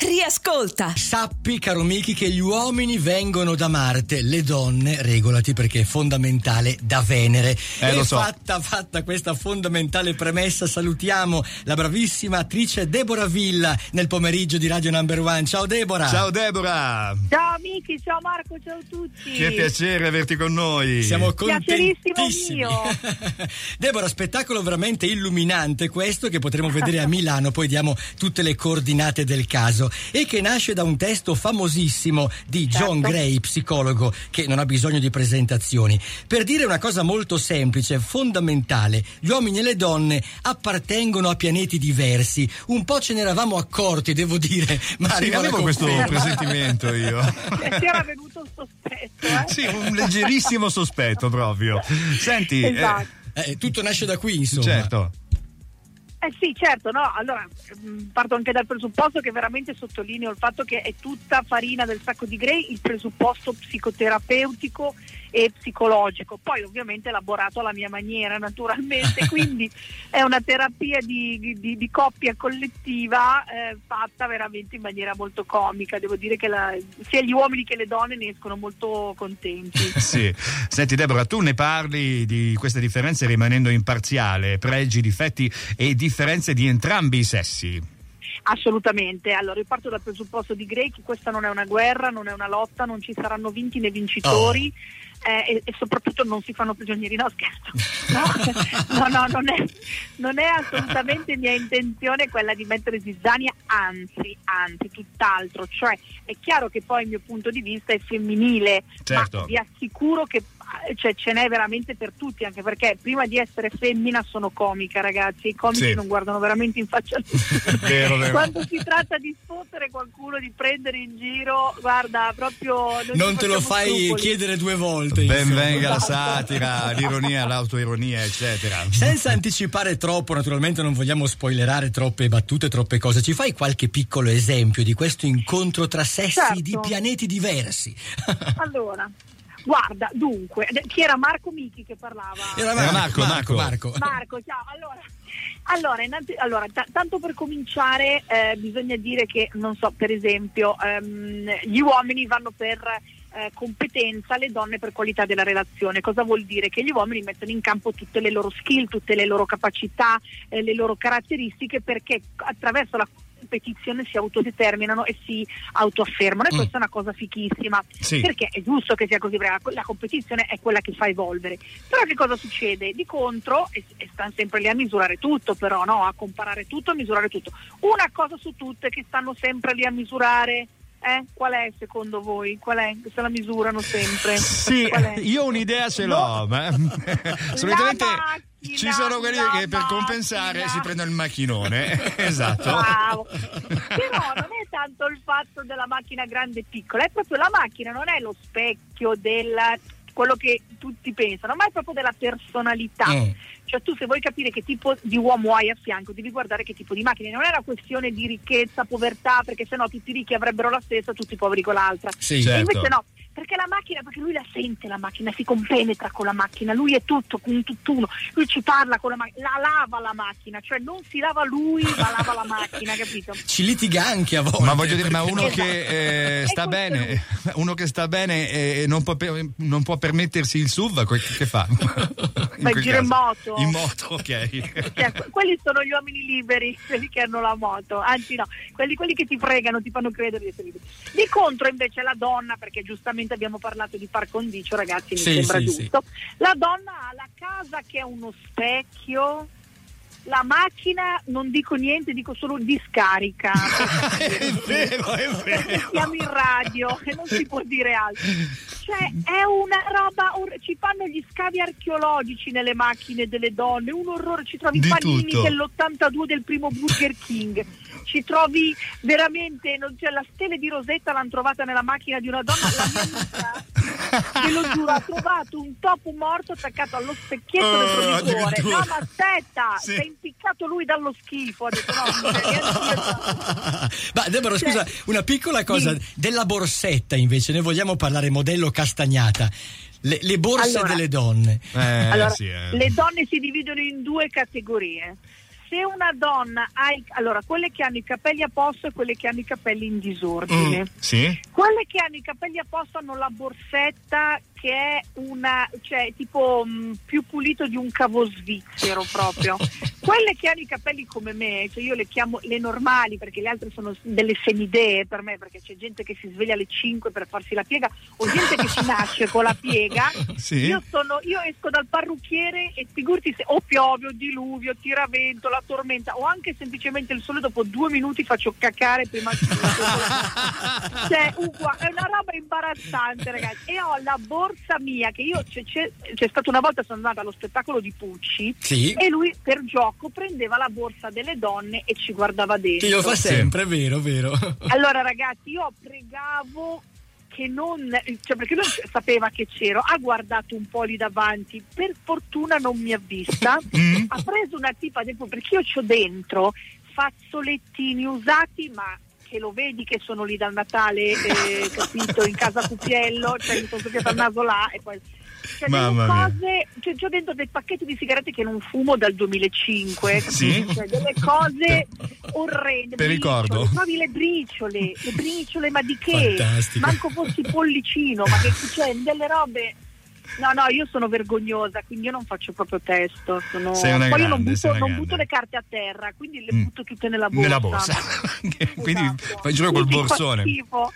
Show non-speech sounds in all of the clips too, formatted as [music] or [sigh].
Riascolta. Sappi, caro Miki, che gli uomini vengono da Marte, le donne, regolati perché è fondamentale, da Venere. Eh, e lo so. fatta, fatta questa fondamentale premessa, salutiamo la bravissima attrice Deborah Villa nel pomeriggio di Radio Number One. Ciao Deborah. Ciao Deborah, Ciao amici, ciao Marco, ciao a tutti. che piacere averti con noi. Siamo Piacerissimo contentissimi. mio. [laughs] Deborah, spettacolo veramente illuminante questo che potremo vedere a Milano, poi diamo tutte le coordinate del caso e che nasce da un testo famosissimo di John Certo. Gray, psicologo, che non ha bisogno di presentazioni, per dire una cosa molto semplice, fondamentale. Gli uomini e le donne appartengono a pianeti diversi. Un po' ce ne eravamo accorti, devo dire, ma Sì, avevo questo [laughs] presentimento io. Ti era venuto un sospetto, eh? Sì, un leggerissimo sospetto proprio. Senti, eh, Esatto. Eh, tutto nasce da qui, insomma. certo. Eh sì, certo, no, allora mh, parto anche dal presupposto che veramente sottolineo il fatto che è tutta farina del sacco di Grey il presupposto psicoterapeutico e psicologico, poi ovviamente elaborato alla mia maniera naturalmente, [laughs] quindi è una terapia di, di- di coppia collettiva eh, fatta veramente in maniera molto comica, devo dire che la- sia gli uomini che le donne ne escono molto contenti. [laughs] Sì. Senti Deborah, tu ne parli di queste differenze rimanendo imparziale, pregi, difetti e differenze di entrambi i sessi. Assolutamente, allora io parto dal presupposto di Gray che questa non è una guerra, non è una lotta, non ci saranno vinti né vincitori. eh, e, e soprattutto non si fanno prigionieri, no scherzo, [laughs] no, no, no, non, è, non è assolutamente mia intenzione quella di mettere zizzania, anzi, anzi, tutt'altro, cioè è chiaro che poi il mio punto di vista è femminile, Certo. ma vi assicuro che cioè, ce n'è veramente per tutti, anche perché prima di essere femmina sono comica ragazzi, i comici Sì. non guardano veramente in faccia a [laughs] vero. Quando si tratta di sfottere qualcuno, di prendere in giro, guarda, proprio... Non ci te lo fai scrupoli. chiedere due volte. Ben insomma. venga la satira, l'ironia, l'autoironia, eccetera. Senza anticipare troppo, naturalmente non vogliamo spoilerare troppe battute, troppe cose. Ci fai qualche piccolo esempio di questo incontro tra sessi Certo. di pianeti diversi? [laughs] Allora, guarda, dunque, chi era Marco Michi che parlava? Era Marco, Marco, Marco. Marco. Marco, ciao. Allora, allora, innanzi- allora, ta- tanto per cominciare eh, bisogna dire che, non so, per esempio, ehm, gli uomini vanno per eh, competenza, le donne per qualità della relazione. Cosa vuol dire? Che gli uomini mettono in campo tutte le loro skill, tutte le loro capacità, eh, le loro caratteristiche perché attraverso la competizione si autodeterminano e si autoaffermano e Mm. questa è una cosa fichissima Sì. perché è giusto che sia così perché la, competizione è quella che fa evolvere però che cosa succede? di contro e, e stanno sempre lì a misurare tutto però no? a comparare tutto a misurare tutto una cosa su tutte che stanno sempre lì a misurare eh? qual è secondo voi? qual è? se la misurano sempre Sì, io un'idea ce l'ho, ma [laughs] solitamente ci sono quelli che per compensare macchina. si prendono il macchinone. [laughs] [laughs] esatto. Bravo. Però non è tanto il fatto della macchina grande e piccola, è proprio la macchina, non è lo specchio del quello che tutti pensano, ma è proprio della personalità. Mm. Cioè tu se vuoi capire che tipo di uomo hai a fianco, devi guardare che tipo di macchina. Non è una questione di ricchezza, povertà, perché sennò tutti i ricchi avrebbero la stessa, tutti i poveri con l'altra. Sì. Certo. Invece no, perché la macchina, perché lui la sente la macchina, si compenetra con la macchina, lui è tutto, un tutt'uno, lui ci parla con la macchina, la lava la macchina, cioè non si lava lui, ma lava la macchina, capito? [laughs] Ci litiga anche a volte. Ma voglio dire, ma uno Esatto. che eh, [laughs] sta bene, [laughs] uno che sta bene e non può, non può permettersi il SUV, che fa? Quel gira in moto. In moto, ok. Cioè, que- quelli sono gli uomini liberi, quelli che hanno la moto, anzi no, quelli, quelli che ti fregano, ti fanno credere di essere liberi. Di contro invece la donna, perché giustamente abbiamo parlato di par condicio, ragazzi, mi Sì, sembra sì, giusto, la donna ha la casa che è uno specchio, la macchina non dico niente, dico solo discarica. [laughs] è vero, è vero. siamo in radio e non si può dire altro. Cioè è una roba, ci fanno gli scavi archeologici nelle macchine delle donne, un orrore, ci trovi i panini tutto. dell'82 del primo Burger King, ci trovi veramente, non c'è la stele di Rosetta l'hanno trovata nella macchina di una donna, la mia amica, te lo giuro, ha trovato un topo morto attaccato allo specchietto Oh, del produttore. No ma aspetta, Sì. si è impiccato lui dallo schifo, ha detto no. [laughs] Ma Deborah, Cioè- scusa, una piccola cosa Sì. della borsetta invece, ne vogliamo parlare modello castagnata. Le, le borse Allora. delle donne. Eh, Allora, sì, eh. le donne si dividono in due categorie. Se una donna ha i, allora, quelle che hanno i capelli a posto e quelle che hanno i capelli in disordine. Mm. Sì? Quelle che hanno i capelli a posto hanno la borsetta che è una, cioè tipo mh, più pulito di un cavo svizzero proprio. [laughs] Quelle che hanno i capelli come me, cioè io le chiamo le normali perché le altre sono delle semidee per me, perché c'è gente che si sveglia alle 5 per farsi la piega o gente che si nasce con la piega. [laughs] Sì? Io, sono, io esco dal parrucchiere e figurati se o piove o diluvio, tiravento, la tormenta o anche semplicemente il sole dopo due minuti faccio cacare prima che [laughs] cioè, ugua- è una roba imbarazzante ragazzi e ho la borsa mia che io c'è, c'è, c'è stata una volta sono andata allo spettacolo di Pucci Sì. e lui per gioco prendeva la borsa delle donne e ci guardava dentro Che lo fa sempre, vero, vero. [laughs] allora ragazzi io pregavo che non, cioè perché lui sapeva che c'ero, ha guardato un po' lì davanti, per fortuna non mi ha vista, [laughs] Mm? ha preso una tipa del perché io c'ho dentro fazzolettini usati ma che lo vedi che sono lì dal Natale, eh, capito, in casa Cupiello, cioè mi sono soffiata il naso là e poi... Cioè, delle Mamma cose, cioè, c'ho dentro dei pacchetti di sigarette che non fumo dal 2005, [laughs] Sì? Cioè, delle cose [laughs] orrende. Briciole, ricordo. Trovi le briciole, le briciole, ma di che? Fantastico. Manco fossi pollicino, ma che cioè, delle robe. No, no, io sono vergognosa, quindi io non faccio proprio testo. Sono... Poi io non, grande, butto, non grande. butto le carte a terra, quindi le Mm. butto tutte nella borsa. Nella borsa. [laughs] Quindi Esatto. fai giro col borsone. Fa schifo,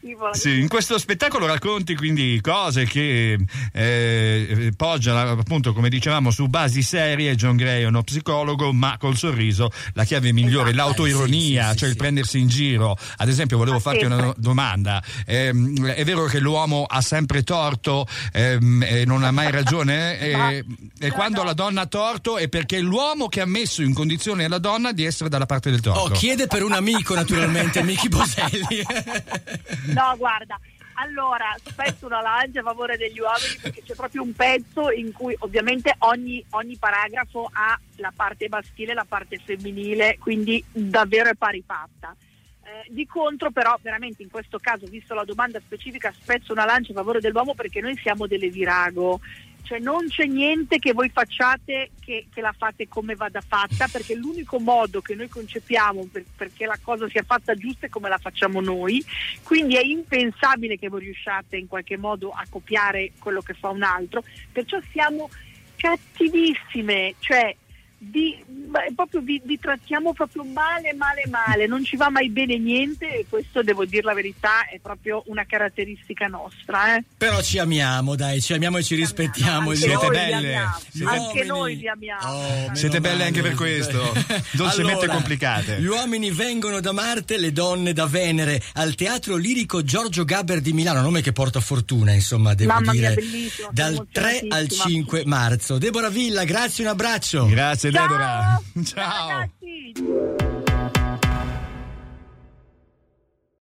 fa In- schifo la Sì, in questo spettacolo racconti quindi cose che eh, poggiano appunto come dicevamo su basi serie, John Gray è uno psicologo ma col sorriso la chiave migliore, Esatto. l'autoironia, Sì, sì, cioè sì, il sì. prendersi in giro. Ad esempio volevo Ma farti una sempre. domanda, Ehm, è vero che l'uomo ha sempre torto ehm, e non ha mai ragione? [laughs] E, Ma- e no, quando no. la donna ha torto è perché è l'uomo che ha messo in condizione la donna di essere dalla parte del torto. Oh, chiede per un amico, naturalmente, Michi Boselli. [laughs] No, guarda, allora spezzo una lancia a favore degli uomini perché c'è proprio un pezzo in cui ovviamente ogni, ogni paragrafo ha la parte maschile e la parte femminile, quindi davvero è pari fatta. Eh, di contro però veramente in questo caso, visto la domanda specifica, spezzo una lancia a favore dell'uomo perché noi siamo delle virago. Cioè non c'è niente che voi facciate che, che la fate come vada fatta, perché l'unico modo che noi concepiamo per- perché la cosa sia fatta giusta è come la facciamo noi, quindi è impensabile che voi riusciate in qualche modo a copiare quello che fa un altro, perciò siamo cattivissime, cioè vi, proprio vi, vi trattiamo proprio male, male, male, non ci va mai bene niente e questo devo dire la verità è proprio una caratteristica nostra. Eh. Però ci amiamo, dai, ci amiamo e ci rispettiamo. Anche Gli Siete noi uomini. li belle. amiamo. Siete- Anche uomini- noi li amiamo. Oh, Siete belle anche per questo. [laughs] Dolcemente complicate. Gli uomini vengono da Marte, le donne da Venere, al Teatro Lirico Giorgio Gaber di Milano, nome che porta fortuna, insomma, devo Mamma mia, dire. sono dal 3 al emozionatissima. 5 marzo. Deborah Villa, grazie, un abbraccio. Grazie Grazie [laughs] Ciao. Ciao. Ciao